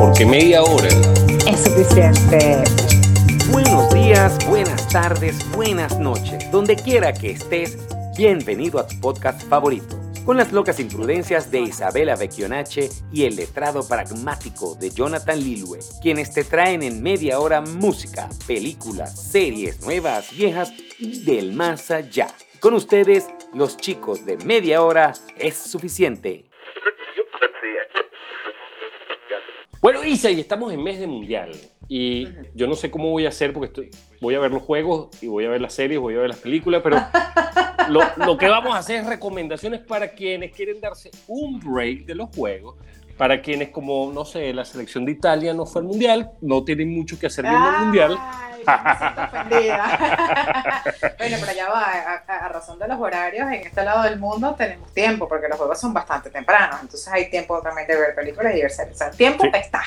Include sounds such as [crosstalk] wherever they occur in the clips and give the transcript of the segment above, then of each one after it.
porque media hora es suficiente. Buenos días, buenas tardes, buenas noches. Donde quiera que estés, bienvenido a tu podcast favorito. Con las locas imprudencias de Isabela Vecchionache y el letrado pragmático de Jonathan Lilue, quienes te traen en media hora música, películas, series nuevas, viejas y del más allá. Con ustedes, los chicos de media hora es suficiente. Bueno, Isa, y estamos en mes de mundial. Y yo no sé cómo voy a hacer porque estoy, voy a ver los juegos y voy a ver las series, voy a ver las películas, pero lo, lo que vamos a hacer es recomendaciones para quienes quieren darse un break de los juegos para quienes como, no sé, la selección de Italia no fue al Mundial, no tienen mucho que hacer viendo el Mundial. [laughs] bueno, pero ya va, a, razón de los horarios, en este lado del mundo tenemos tiempo, porque los juegos son bastante tempranos, entonces hay tiempo también de ver películas y ver series. O sea, tiempo está.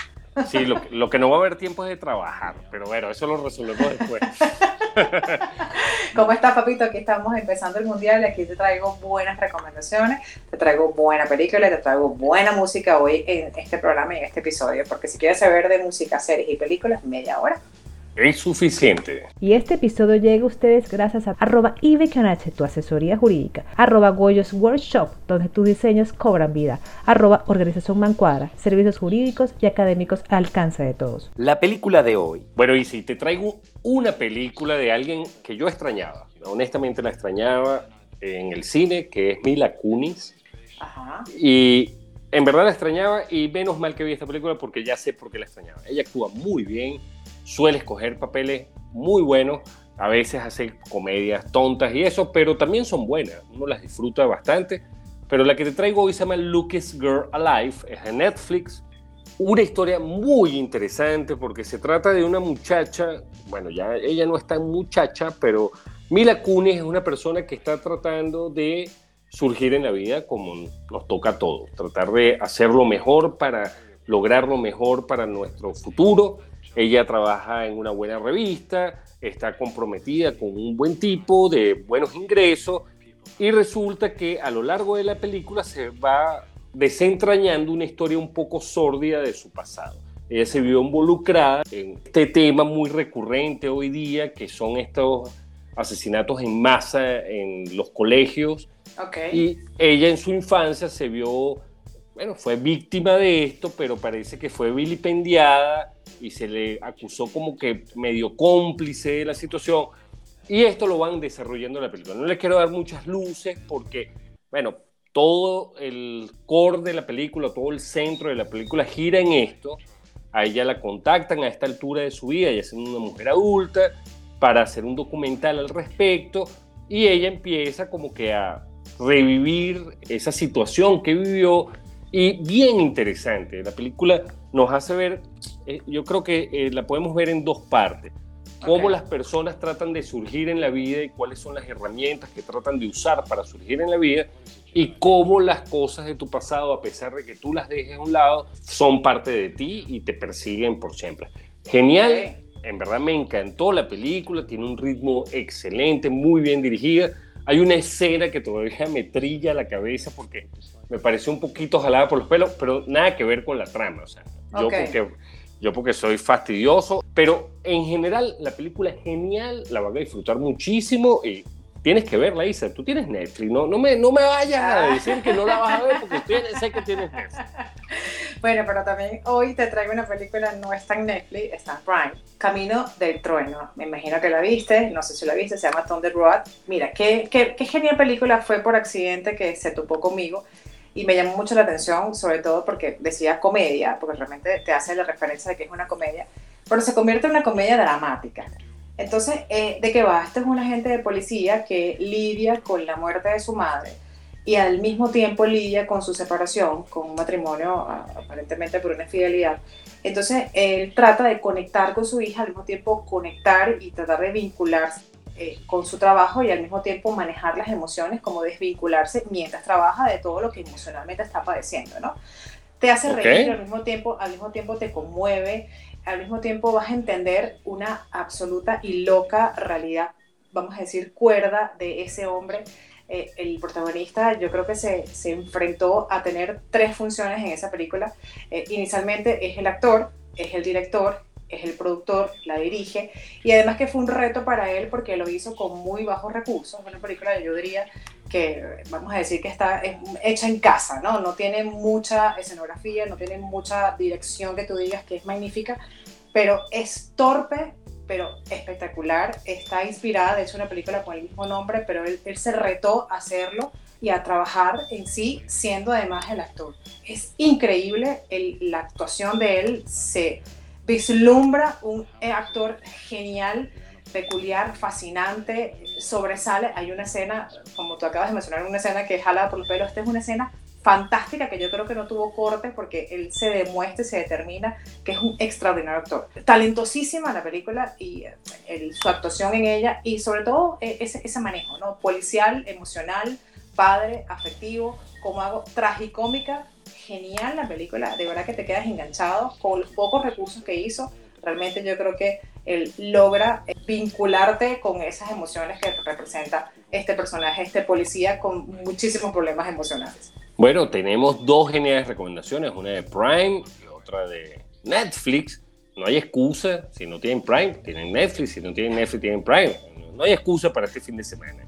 Sí, lo, lo, que no va a haber tiempo es de trabajar, pero bueno, eso lo resolvemos después. [laughs] [laughs] ¿Cómo estás, papito? Aquí estamos empezando el mundial. Aquí te traigo buenas recomendaciones, te traigo buena película, te traigo buena música hoy en este programa y en este episodio. Porque si quieres saber de música, series y películas, media hora es suficiente. Y este episodio llega a ustedes gracias a arroba tu asesoría jurídica, arroba Goyos Workshop, donde tus diseños cobran vida, arroba Organización Mancuadra, servicios jurídicos y académicos al alcance de todos. La película de hoy. Bueno, y si te traigo una película de alguien que yo extrañaba, honestamente la extrañaba en el cine, que es Mila Kunis. Ajá. Y en verdad la extrañaba y menos mal que vi esta película porque ya sé por qué la extrañaba. Ella actúa muy bien suele escoger papeles muy buenos, a veces hace comedias tontas y eso, pero también son buenas, uno las disfruta bastante. Pero la que te traigo hoy se llama Lucas Girl Alive, es de Netflix. Una historia muy interesante porque se trata de una muchacha, bueno, ya ella no es tan muchacha, pero Mila Kunis es una persona que está tratando de surgir en la vida como nos toca a todos, tratar de hacerlo mejor para lograr lo mejor para nuestro futuro ella trabaja en una buena revista, está comprometida con un buen tipo de buenos ingresos y resulta que a lo largo de la película se va desentrañando una historia un poco sórdida de su pasado. Ella se vio involucrada en este tema muy recurrente hoy día, que son estos asesinatos en masa en los colegios. Y ella en su infancia se vio, bueno, fue víctima de esto, pero parece que fue vilipendiada y se le acusó como que medio cómplice de la situación. Y esto lo van desarrollando en la película. No les quiero dar muchas luces porque, bueno, todo el core de la película, todo el centro de la película gira en esto. A ella la contactan a esta altura de su vida, ella siendo una mujer adulta, para hacer un documental al respecto. Y ella empieza como que a revivir esa situación que vivió. Y bien interesante, la película nos hace ver, eh, yo creo que eh, la podemos ver en dos partes. Cómo las personas tratan de surgir en la vida y cuáles son las herramientas que tratan de usar para surgir en la vida y cómo las cosas de tu pasado, a pesar de que tú las dejes a un lado, son parte de ti y te persiguen por siempre. Genial, en verdad me encantó la película, tiene un ritmo excelente, muy bien dirigida. Hay una escena que todavía me trilla la cabeza porque me pareció un poquito jalada por los pelos, pero nada que ver con la trama. O sea, yo, porque, yo porque soy fastidioso, pero en general la película es genial, la van a disfrutar muchísimo y tienes que verla, Isa. Tú tienes Netflix, no, me, vayas a decir que no la vas a ver porque sé que tienes Netflix. [laughs] Bueno, pero también hoy te traigo una película, no está en Netflix, está en Prime. Camino del Trueno. Me imagino que la viste, no sé si la viste, se llama Thunder Road. Mira, qué genial película fue por accidente que se topó conmigo y me llamó mucho la atención, sobre todo porque decía comedia, porque realmente te hace la referencia de que es una comedia, pero se convierte en una comedia dramática. Entonces, eh, ¿de qué va? Este es un agente de policía que lidia con la muerte de su madre y al mismo tiempo lidia con su separación, con un matrimonio aparentemente por una infidelidad. Entonces, él trata de conectar con su hija, al mismo tiempo conectar y tratar de vincularse eh, con su trabajo y al mismo tiempo manejar las emociones, como desvincularse mientras trabaja de todo lo que emocionalmente está padeciendo, ¿no? Te hace reír, al mismo, tiempo, al mismo tiempo te conmueve, al mismo tiempo vas a entender una absoluta y loca realidad, vamos a decir, cuerda de ese hombre eh, el protagonista yo creo que se, se, enfrentó a tener tres funciones en esa película. Eh, inicialmente es el actor, es el director, es el productor, la dirige, y además que fue un reto para él porque lo hizo con muy bajos recursos. Una película, yo diría que, vamos a decir que está hecha en casa, ¿no? No tiene mucha escenografía, no tiene mucha dirección que tú digas que es magnífica, pero es torpe pero espectacular. Está inspirada, de hecho, una película con el mismo nombre, pero él, se retó a hacerlo y a trabajar en sí, siendo además el actor. Es increíble la actuación de él, se vislumbra un actor genial, peculiar, fascinante, sobresale. Hay una escena, como tú acabas de mencionar, una escena que es jalada por el pelo. Esta es una escena fantástica que yo creo que no tuvo corte porque él se demuestra y se determina que es un extraordinario actor. Talentosísima la película y eh, su actuación en ella y sobre todo eh, ese, ese manejo, ¿no? Policial, emocional, padre, afectivo, como hago, tragicómica, genial la película, de verdad que te quedas enganchado con los pocos recursos que hizo. Realmente yo creo que él logra eh, vincularte con esas emociones que representa este personaje, este policía con muchísimos problemas emocionales. Bueno, tenemos dos geniales recomendaciones, una de Prime y otra de Netflix. No hay excusa, si no tienen Prime, tienen Netflix, si no tienen Netflix, tienen Prime. No hay excusa para este fin de semana.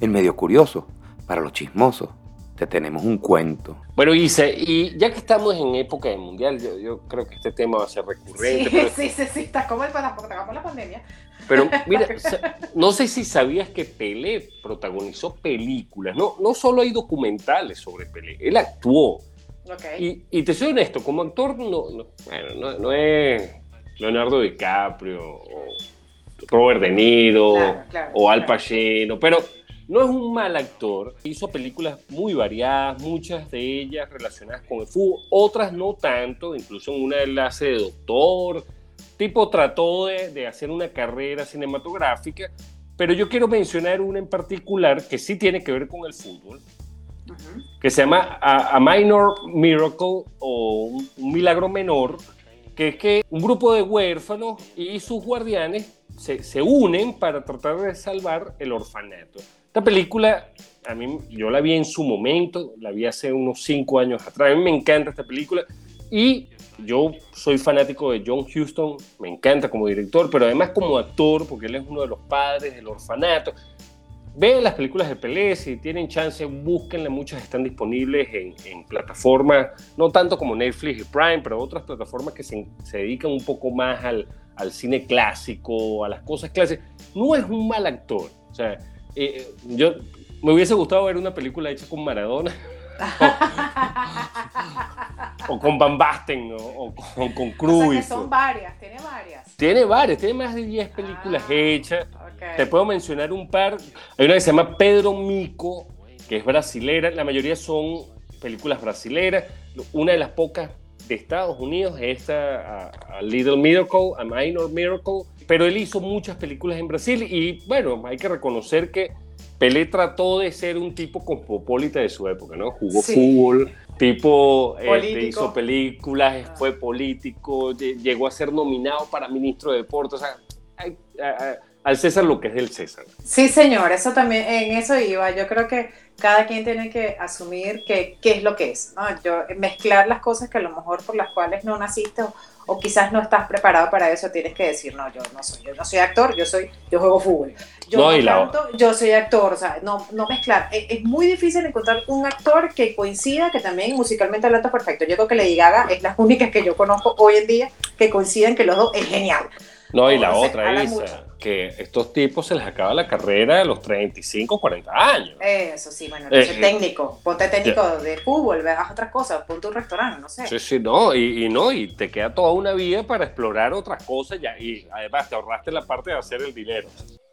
El medio curioso, para los chismosos, te tenemos un cuento. Bueno, Isa, y ya que estamos en época de mundial, yo, creo que este tema va a ser recurrente. Sí, sí, sí, sí, está como el porque la pandemia. Pero [laughs] mira, no sé si sabías que Pelé protagonizó películas, no, no solo hay documentales sobre Pelé, él actuó. Okay. Y, te soy honesto, como actor no, bueno, no, es Leonardo DiCaprio o Robert De Niro o Al Pacino, pero no es un mal actor. Hizo películas muy variadas, muchas de ellas relacionadas con el fútbol, otras no tanto, incluso en una él hace de doctor, tipo trató de, hacer una carrera cinematográfica, pero yo quiero mencionar una en particular que sí tiene que ver con el fútbol, que se llama a, Minor Miracle o un, milagro menor, que es que un grupo de huérfanos y sus guardianes se, se, unen para tratar de salvar el orfanato. Esta película, a mí, yo la vi en su momento, la vi hace unos cinco años atrás, a mí me encanta esta película y yo soy fanático de John Huston, me encanta como director, pero además como actor, porque él es uno de los padres del orfanato. Vean las películas de Pelé, si tienen chance, búsquenlas, muchas están disponibles en, plataformas, no tanto como Netflix y Prime, pero otras plataformas que se, dedican un poco más al, al, cine clásico, a las cosas clásicas. No es un mal actor, o sea, eh, yo me hubiese gustado ver una película hecha con Maradona. [laughs] o con Van Basten o, con, con Cruz. son varias, tiene varias. Tiene varias, tiene más de 10 películas ah, hechas. Te puedo mencionar un par. Hay una que se llama Pedro Mico, que es brasilera. La mayoría son películas brasileras. Una de las pocas de Estados Unidos es esta, a, Little Miracle, a Minor Miracle. Pero él hizo muchas películas en Brasil y bueno, hay que reconocer que Pelé trató de ser un tipo cosmopolita de su época, ¿no? Jugó fútbol, tipo este, hizo películas, fue político, llegó a ser nominado para ministro de deportes, o sea, al César lo que es del César. Sí, señor, eso también, en eso iba. Yo creo que cada quien tiene que asumir qué es lo que es, ¿no? Yo, mezclar las cosas que a lo mejor por las cuales no naciste o, quizás no estás preparado para eso, tienes que decir, no, yo no soy, yo no soy actor, yo soy, yo juego fútbol. Yo no, canto, yo soy actor, o sea, no, no mezclar. Es, es, muy difícil encontrar un actor que coincida, que también musicalmente hablando perfecto. Yo creo que Lady Gaga es la única que yo conozco hoy en día que coinciden que los dos es genial. No, y la otra, es que estos tipos se les acaba la carrera a los 35, 40 años. Eso sí, bueno, eh, eh, técnico, ponte técnico de fútbol, veas otras cosas, ponte un restaurante, no sé. Sí, sí, no, y, no, y te queda toda una vida para explorar otras cosas ya, y además te ahorraste la parte de hacer el dinero.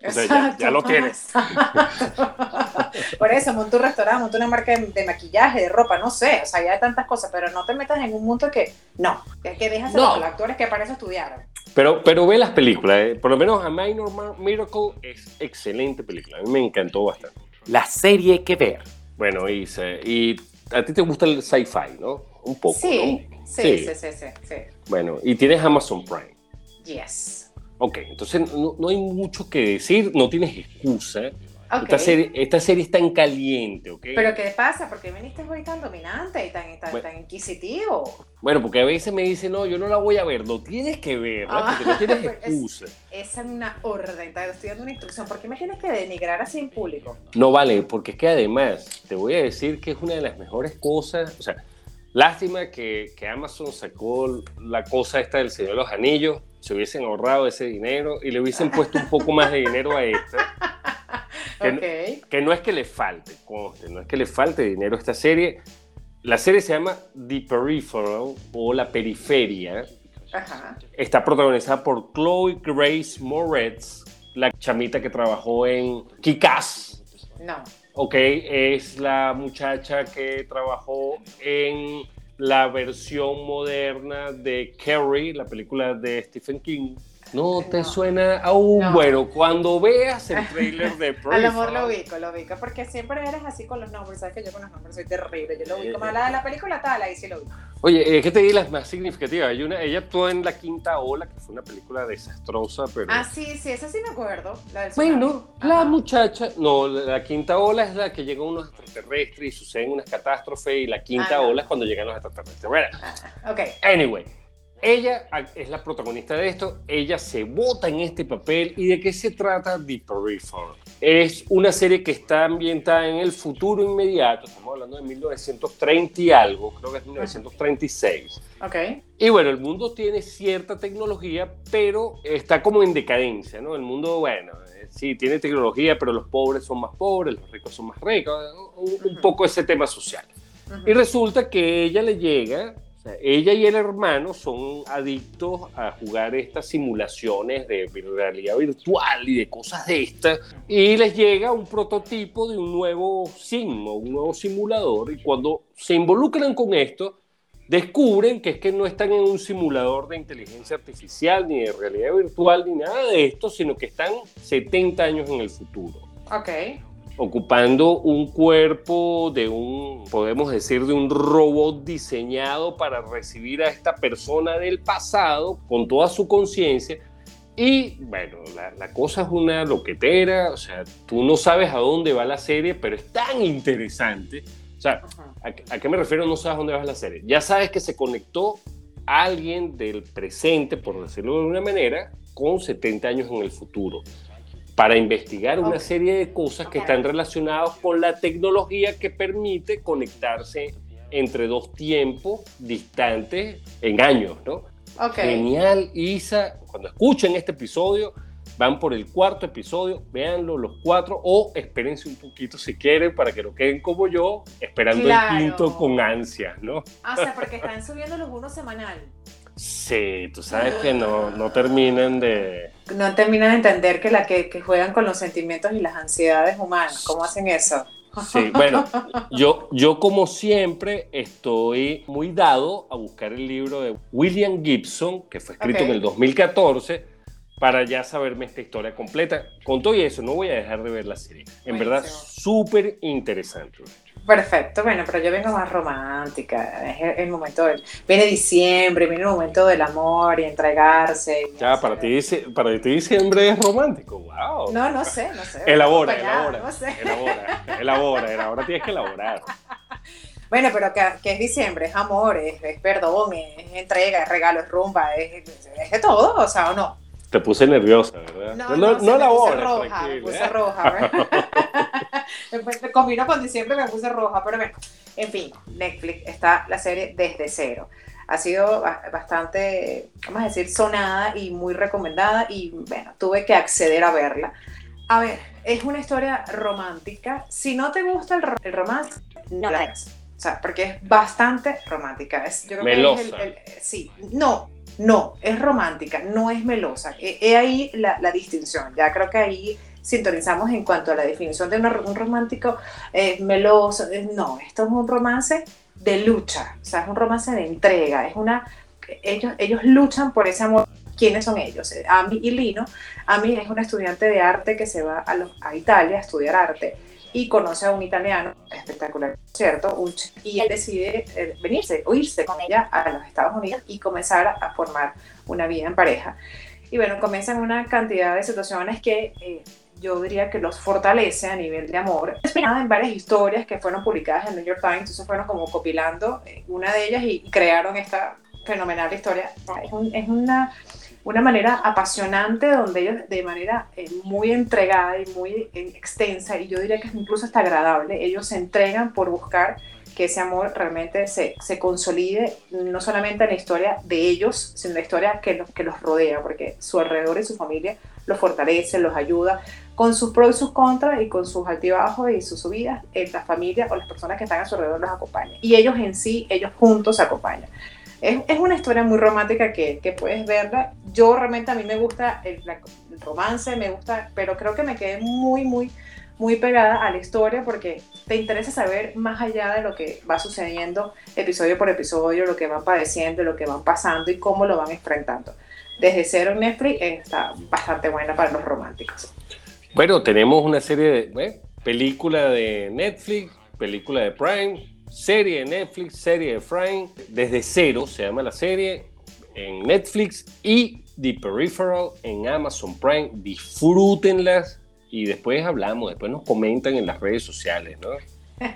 O sea, ya, lo tienes. [laughs] Por eso, monta un restaurante, monta una marca de, maquillaje, de ropa, no sé, o sea, ya hay tantas cosas, pero no te metas en un mundo que no, que dejas a los actores que para eso estudiaron. Pero, pero ve las películas, eh. por lo menos A Minor Miracle es excelente película, a mí me encantó bastante. La serie que ver. Bueno, Isa, y a ti te gusta el sci-fi, ¿no? Un poco, sí, ¿no? Sí, sí, sí, sí, sí, Bueno, y tienes Amazon Prime. Yes. Ok, entonces no, hay mucho que decir, no tienes excusa. Esta, serie, esta serie está en caliente, ¿ok? ¿Pero qué pasa? ¿Por qué viniste hoy tan dominante y tan, tan, inquisitivo? Bueno, porque a veces me dicen, no, yo no la voy a ver. Lo tienes que ver, ¿no? porque no tienes [laughs] excusa. esa es una orden, estoy dando una instrucción. ¿Por qué me tienes que denigrar así en público? No vale, porque es que además te voy a decir que es una de las mejores cosas, o sea, lástima que, que Amazon sacó la cosa esta del Señor de los Anillos, se hubiesen ahorrado ese dinero y le hubiesen puesto un poco más de dinero a esta. [laughs] Que, no, es que le falte, no es que le falte dinero a esta serie. La serie se llama The Peripheral o La Periferia. Está protagonizada por Chloe Grace Moretz, la chamita que trabajó en Kikaz. No. Ok, es la muchacha que trabajó en la versión moderna de Carrie, la película de Stephen King. No te suena aún. Bueno, cuando veas el [laughs] trailer de Al Al amor lo ubico, lo ubico, porque siempre eres así con los nombres. Sabes que yo con los nombres soy terrible. Yo lo ubico más. La de la película tal, ahí sí lo ubico. Oye, es que te di las más significativas. Hay una, ella actuó en La Quinta Ola, que fue una película desastrosa, pero. Ah, sí, sí, esa sí me acuerdo. La bueno, la muchacha. No, la Quinta Ola es la que llega unos extraterrestres y suceden unas catástrofes, y la Quinta ah, Ola es cuando llegan los extraterrestres. Bueno, ah, ok. Anyway ella es la protagonista de esto, ella se vota en este papel y de qué se trata The Peripheral. Es una serie que está ambientada en el futuro inmediato, estamos hablando de 1930 y algo, creo que es 1936. Ok. Y bueno, el mundo tiene cierta tecnología, pero está como en decadencia, ¿no? El mundo, bueno, eh, sí, tiene tecnología, pero los pobres son más pobres, los ricos son más ricos, un, poco ese tema social. Y resulta que ella le llega ella y el hermano son adictos a jugar estas simulaciones de realidad virtual y de cosas de estas. Y les llega un prototipo de un nuevo sim un nuevo simulador. Y cuando se involucran con esto, descubren que es que no están en un simulador de inteligencia artificial, ni de realidad virtual, ni nada de esto, sino que están 70 años en el futuro. Ok ocupando un cuerpo de un, podemos decir, de un robot diseñado para recibir a esta persona del pasado con toda su conciencia. Y bueno, la, cosa es una loquetera, o sea, tú no sabes a dónde va la serie, pero es tan interesante. O sea, ¿a, ¿a, qué me refiero? No sabes a dónde va la serie. Ya sabes que se conectó alguien del presente, por decirlo de alguna manera, con 70 años en el futuro para investigar una serie de cosas que están relacionadas con la tecnología que permite conectarse entre dos tiempos distantes en años, ¿no? Genial, Isa. Cuando escuchen este episodio, van por el cuarto episodio, véanlo los cuatro o espérense un poquito si quieren para que no queden como yo, esperando el quinto con ansias, ¿no? Ah, o sea, porque están subiendo los unos semanal. Sí, tú sabes que no, no terminan de... No terminan de entender que, la que, que juegan con los sentimientos y las ansiedades humanas. ¿Cómo hacen eso? Sí, bueno, yo, yo como siempre estoy muy dado a buscar el libro de William Gibson, que fue escrito en el 2014, para ya saberme esta historia completa. Con todo y eso, no voy a dejar de ver la serie. En verdad, súper interesante. Perfecto, bueno, pero yo vengo más romántica. Es el, momento del. Viene diciembre, viene el momento del amor y entregarse. ya, para ti, para ti diciembre es romántico. ¡Wow! No, no sé, no sé. Elabora, elabora. No sé. Elabora, elabora, Ahora tienes que elaborar. [laughs] Bueno, pero que, es diciembre, es amor, es, perdón, es, entrega, es regalo, es rumba, es, es de todo, o sea, o no. Te puse nerviosa, ¿verdad? No, no, no, la puse roja, me puse roja, [laughs] ¿verdad? [laughs] combino con diciembre, me puse roja, pero bueno, en fin, Netflix está la serie desde cero. Ha sido bastante, vamos a decir, sonada y muy recomendada y bueno, tuve que acceder a verla. A ver, es una historia romántica. Si no te gusta el, romance, no la ves. O sea, porque es bastante romántica. Es, yo creo Que es el, sí, no, no, es romántica, no es melosa. He, ahí la, distinción. Ya creo que ahí sintonizamos en cuanto a la definición de un romántico meloso. no, esto es un romance de lucha, o sea, es un romance de entrega, es una... Ellos, ellos luchan por ese amor. ¿Quiénes son ellos? Eh, Ami y Lino. Ami es una estudiante de arte que se va a Italia a estudiar arte y conoce a un italiano espectacular, ¿cierto? y él decide eh, venirse o irse con ella a los Estados Unidos y comenzar a formar una vida en pareja. Y bueno, comienzan una cantidad de situaciones que eh, yo diría que los fortalece a nivel de amor. Inspirada en varias historias que fueron publicadas en New York Times, entonces fueron como copilando eh, una de ellas y crearon esta fenomenal historia. Es, una, una manera apasionante donde ellos de manera eh, muy entregada y muy eh, extensa, y yo diría que es incluso hasta agradable, ellos se entregan por buscar que ese amor realmente se, se, consolide no solamente en la historia de ellos, sino en la historia que los, que los rodea, porque su alrededor y su familia los fortalece, los ayuda, con sus pros y sus contras y con sus altibajos y sus subidas, eh, la familia o las personas que están a su alrededor los acompañan. Y ellos en sí, ellos juntos se acompañan. Es, es una historia muy romántica que, que, puedes verla. Yo realmente a mí me gusta el, romance, me gusta, pero creo que me quedé muy, muy muy pegada a la historia porque te interesa saber más allá de lo que va sucediendo episodio por episodio, lo que van padeciendo, lo que van pasando y cómo lo van enfrentando. Desde cero en Netflix está bastante buena para los románticos. Bueno, tenemos una serie de película de Netflix, película de Prime, serie de Netflix, serie de Prime, desde cero se llama la serie en Netflix y The Peripheral en Amazon Prime. Disfrútenlas y después hablamos, después nos comentan en las redes sociales, ¿no? [laughs]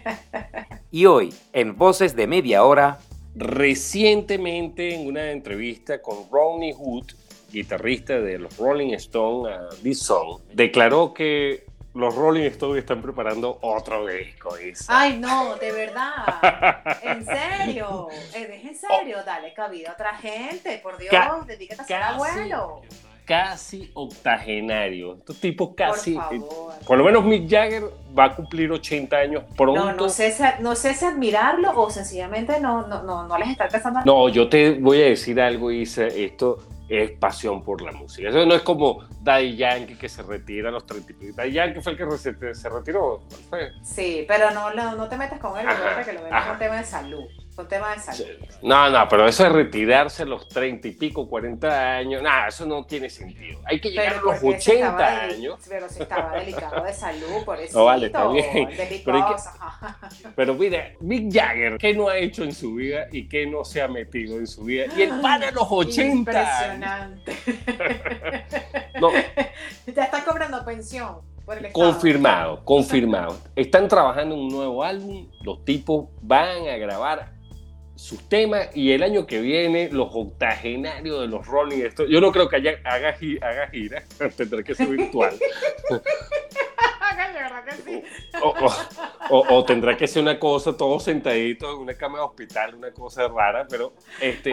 y hoy, en Voces de Media Hora, recientemente en una entrevista con Ronnie Hood, guitarrista de los Rolling Stones a This Song, declaró que los Rolling Stones están preparando otro disco. Ay, no, de verdad. [laughs] ¿En serio? ¿Es en serio? Dale cabida a otra gente, por Dios, dedícate a ser abuelo casi octogenario. Estos tipos casi. Por, por, lo menos Mick Jagger va a cumplir 80 años pronto. No, no sé, no sé si admirarlo o sencillamente no, no, no, no les está alcanzando. No, yo te voy a decir algo, Isa. Esto es pasión por la música. Eso no es como Daddy Yankee que se retira a los 30 y Daddy Yankee fue el que se, se retiró. Sí, pero no, no, te metas con él, que lo ven un tema de salud. Son temas de salud. No, no, pero eso es retirarse a los 30 y pico, 40 años. Nada, eso no tiene sentido. Hay que llegar a los 80 años. Pero si estaba delicado de salud, por eso. No, vale, está bien. Pero, [laughs] pero, mira, Mick Jagger, ¿qué no ha hecho en su vida y qué no se ha metido en su vida? Y el padre de los 80. Impresionante. no. [laughs] Ya está cobrando pensión. Confirmado, confirmado. Están trabajando en un nuevo álbum, los tipos van a grabar sus temas y el año que viene los octogenarios de los Rolling Stones. Yo no creo que haya, haga, haga gira, [laughs] tendrá que ser virtual. o, tendrá que ser una cosa todo sentadito en una cama de hospital, una cosa rara, pero este,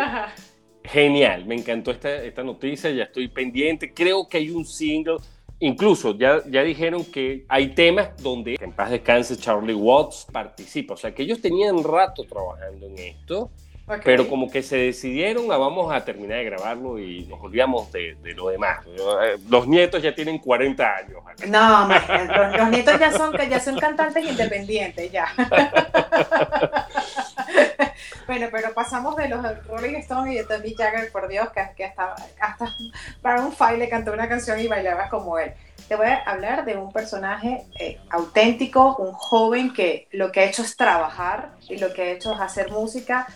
genial, me encantó esta, esta noticia, ya estoy pendiente, creo que hay un single Incluso ya, ya dijeron que hay temas donde en paz descanse Charlie Watts participa. O sea que ellos tenían rato trabajando en esto, pero como que se decidieron a vamos a terminar de grabarlo y nos olvidamos de, de lo demás. Eh, los nietos ya tienen 40 años. No, los, los, nietos ya son, ya son cantantes independientes, ya. [laughs] Bueno, pero pasamos de los Rolling Stones y de Tommy Jagger, por Dios, que, hasta, hasta para un le cantó una canción y bailaba como él. Te voy a hablar de un personaje eh, auténtico, un joven que lo que ha hecho es trabajar y lo que ha hecho es hacer música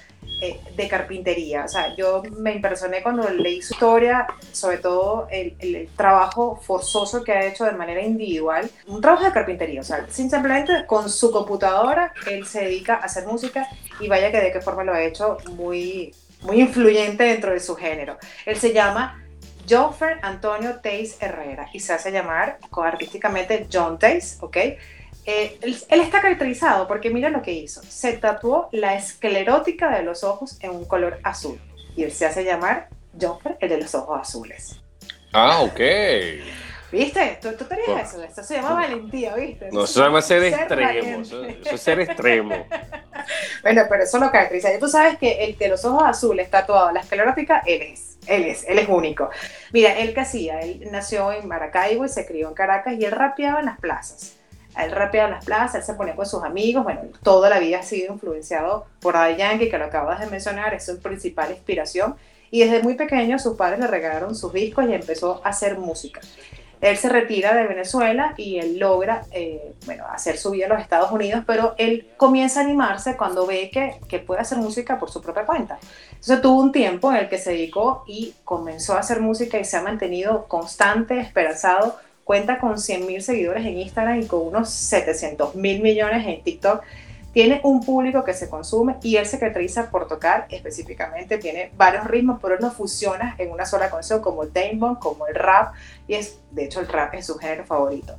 eh, de carpintería. O sea, yo me impresioné cuando leí su historia, sobre todo el, trabajo forzoso que ha hecho de manera individual. Un trabajo de carpintería, o sea, simplemente con su computadora, él se dedica a hacer música y vaya que de qué forma lo ha hecho muy, muy influyente dentro de su género. Él se llama Joffer Antonio Teis Herrera y se hace llamar artísticamente John Teis, ¿ok? Eh, él, está caracterizado porque mira lo que hizo. Se tatuó la esclerótica de los ojos en un color azul. Y él se hace llamar Joffer, el de los ojos azules. Ah, ok. ¿Viste? ¿Tú, tú tenías eso? Esto se llama valentía, ¿viste? No, eso se llama ser, extremo. Eso, es ser extremo. [laughs] bueno, pero eso lo caracteriza. Y tú sabes que el de los ojos azules tatuado la esclerótica, él es. Él es, él es único. Mira, él que hacía, él nació en Maracaibo y se crió en Caracas y él rapeaba en las plazas él rapeaba en las plazas, él se ponía con sus amigos, bueno, toda la vida ha sido influenciado por Daddy Yankee, que lo acabas de mencionar, es su principal inspiración, y desde muy pequeño sus padres le regalaron sus discos y empezó a hacer música. Él se retira de Venezuela y él logra eh, bueno, hacer su vida en los Estados Unidos, pero él comienza a animarse cuando ve que, que, puede hacer música por su propia cuenta. Entonces tuvo un tiempo en el que se dedicó y comenzó a hacer música y se ha mantenido constante, esperanzado cuenta con 100 mil seguidores en Instagram y con unos 700 mil millones en TikTok. Tiene un público que se consume y él se caracteriza por tocar específicamente, tiene varios ritmos, pero él los fusiona en una sola canción, como el Dame como el rap, y es, de hecho, el rap es su género favorito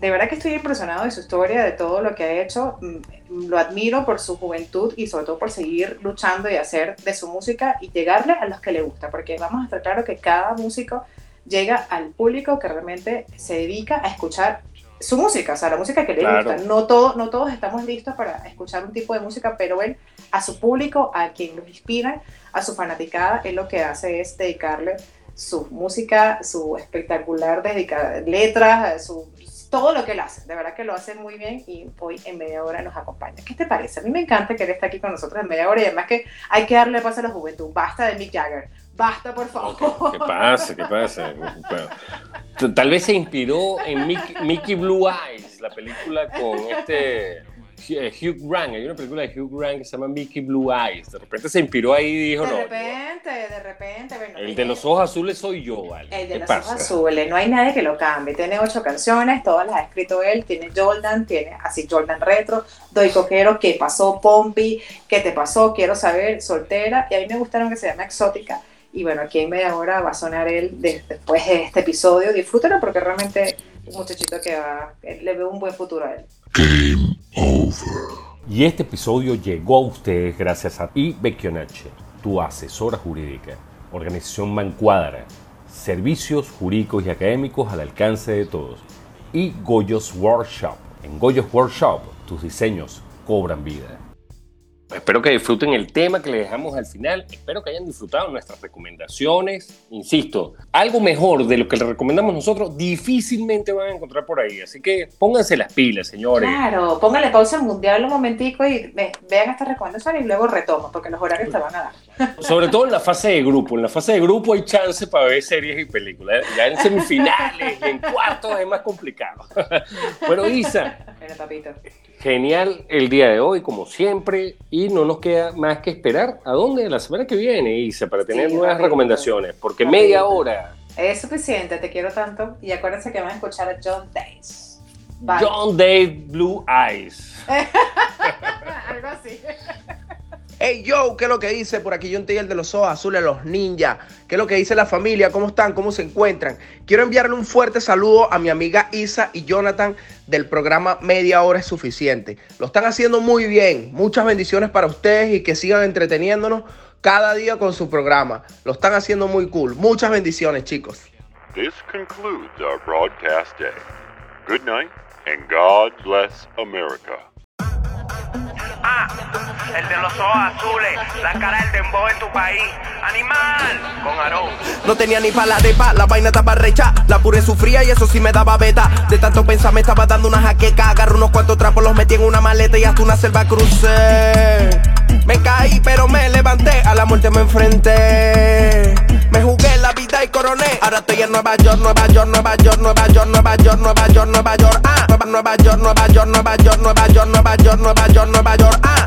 de verdad que estoy impresionado de su historia, de todo lo que ha hecho. Mm, lo admiro por su juventud y sobre todo por seguir luchando y hacer de su música y llegarle a los que le gusta, porque vamos a estar claro que cada músico llega al público que realmente se dedica a escuchar su música, o sea, la música que le gusta. No, todo, no todos estamos listos para escuchar un tipo de música, pero él a su público, a quien lo inspira, a su fanaticada, él lo que hace es dedicarle su música, su espectacular dedica letras, su todo lo que él hace. De verdad que lo hace muy bien y hoy en media hora nos acompaña. ¿Qué te parece? A mí me encanta que él esté aquí con nosotros en media hora y además que hay que darle paso a la juventud. Basta de Mick Jagger. Basta, por favor. ¿Qué pasa? ¿Qué pasa? Tal vez se inspiró en Mickey Blue Eyes, la película con este eh, Hugh Grant, hay una película de Hugh Grant que se llama Mickey Blue Eyes. De repente se inspiró ahí y dijo, de no. De repente, de repente. el de los ojos azules soy yo, ¿vale? El de los ojos azules, no hay nadie que lo cambie. Tiene ocho canciones, todas las ha escrito él. Tiene Jordan, tiene así Jordan Retro, Doy Coquero, ¿qué pasó? Pompi, ¿qué te pasó? Quiero saber, soltera. Y a mí me gustaron que se llama Exótica. Y bueno, aquí en media hora va a sonar él después de este episodio. Disfrútalo porque realmente es un muchachito que va, le veo un buen futuro a él. Game over. Y este episodio llegó a ustedes gracias a Ibekionache, tu asesora jurídica, organización Mancuadra, servicios jurídicos y académicos al alcance de todos. Y Goyos Workshop. En Goyos Workshop, tus diseños cobran vida. Espero que disfruten el tema que le dejamos al final. Espero que hayan disfrutado nuestras recomendaciones. Insisto, algo mejor de lo que les recomendamos nosotros difícilmente van a encontrar por ahí. Así que pónganse las pilas, señores. Claro, pónganle pausa al mundial un momentico y vean estas recomendaciones y luego retoman, porque los horarios te van a dar. [laughs] Sobre todo en la fase de grupo. En la fase de grupo hay chance para ver series y películas. Ya en semifinales y en cuartos es más complicado. [laughs] Bueno, Isa. Bueno, papito. Genial el día de hoy, como siempre, y no nos queda más que esperar a dónde la semana que viene, Isa, para tener nuevas recomendaciones, porque media hora. Es suficiente, te quiero tanto. Y acuérdense que van a escuchar a John Days. John Days Blue Eyes. [laughs] Algo así. Hey yo, ¿qué es lo que dice? Por aquí yo el de los ojos azules, los ninjas. ¿Qué es lo que dice la familia? ¿Cómo están? ¿Cómo se encuentran? Quiero enviarle un fuerte saludo a mi amiga Isa y Jonathan del programa Media Hora es Suficiente. Lo están haciendo muy bien. Muchas bendiciones para ustedes y que sigan entreteniéndonos cada día con su programa. Lo están haciendo muy cool. Muchas bendiciones, chicos. This concludes our broadcast day. Good night and God bless America. Ah, el de los ojos azules, la cara del dembow en tu país. Animal, con Aarón. No tenía ni pala de pa, la vaina estaba recha. La pure sufría y eso sí me daba beta. De tanto pensar me estaba dando una jaqueca. Agarré unos cuantos trapos, los metí en una maleta y hasta una selva crucé. Me caí, pero me levanté, a la muerte me enfrenté. Me jugué la vida y coroné. Ahora estoy en Nueva York, Nueva York, Nueva York, Nueva York, Nueva York, Nueva York, Nueva York. Ah, Nueva York, Nueva York, Nueva York, Nueva York, Nueva York, Nueva York, Nueva York. Ah,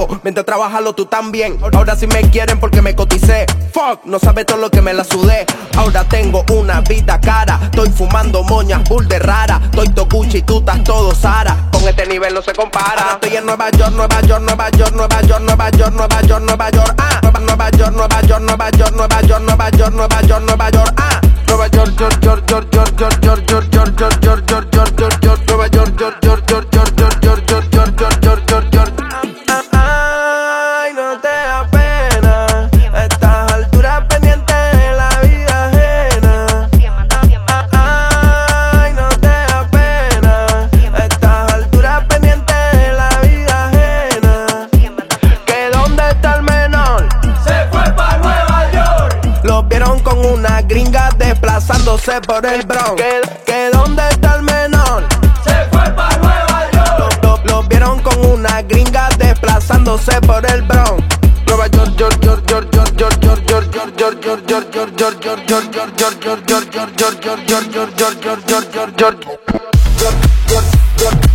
a trabajarlo tú también. Ahora sí me quieren porque me coticé. Fuck, no sabes todo lo que me la sudé. Ahora tengo una vida cara. Estoy fumando moñas, bull de rara. Estoy Toguchi y todo Sara. Con este nivel no se compara. estoy en Nueva York, Nueva York, Nueva York, Nueva York, Nueva York, Nueva York, Nueva York. Ah, Nueva York, Nueva York, Nueva York, Nueva York, Nueva York, Nueva York, Nueva York. Ah, Nueva York, York, York, York, York, York, York, York, York, York, York, York, York, York, York, Nueva York, York, York, York, York, York, York, York, York, York, York, York, York. Desplazándose por el Bronx. Que, que dónde está el menor? Se fue para Nueva York. Lo, lo, lo vieron con una gringa desplazándose por el Bronx. Nueva York, York, York, York, York, York, York, York, York,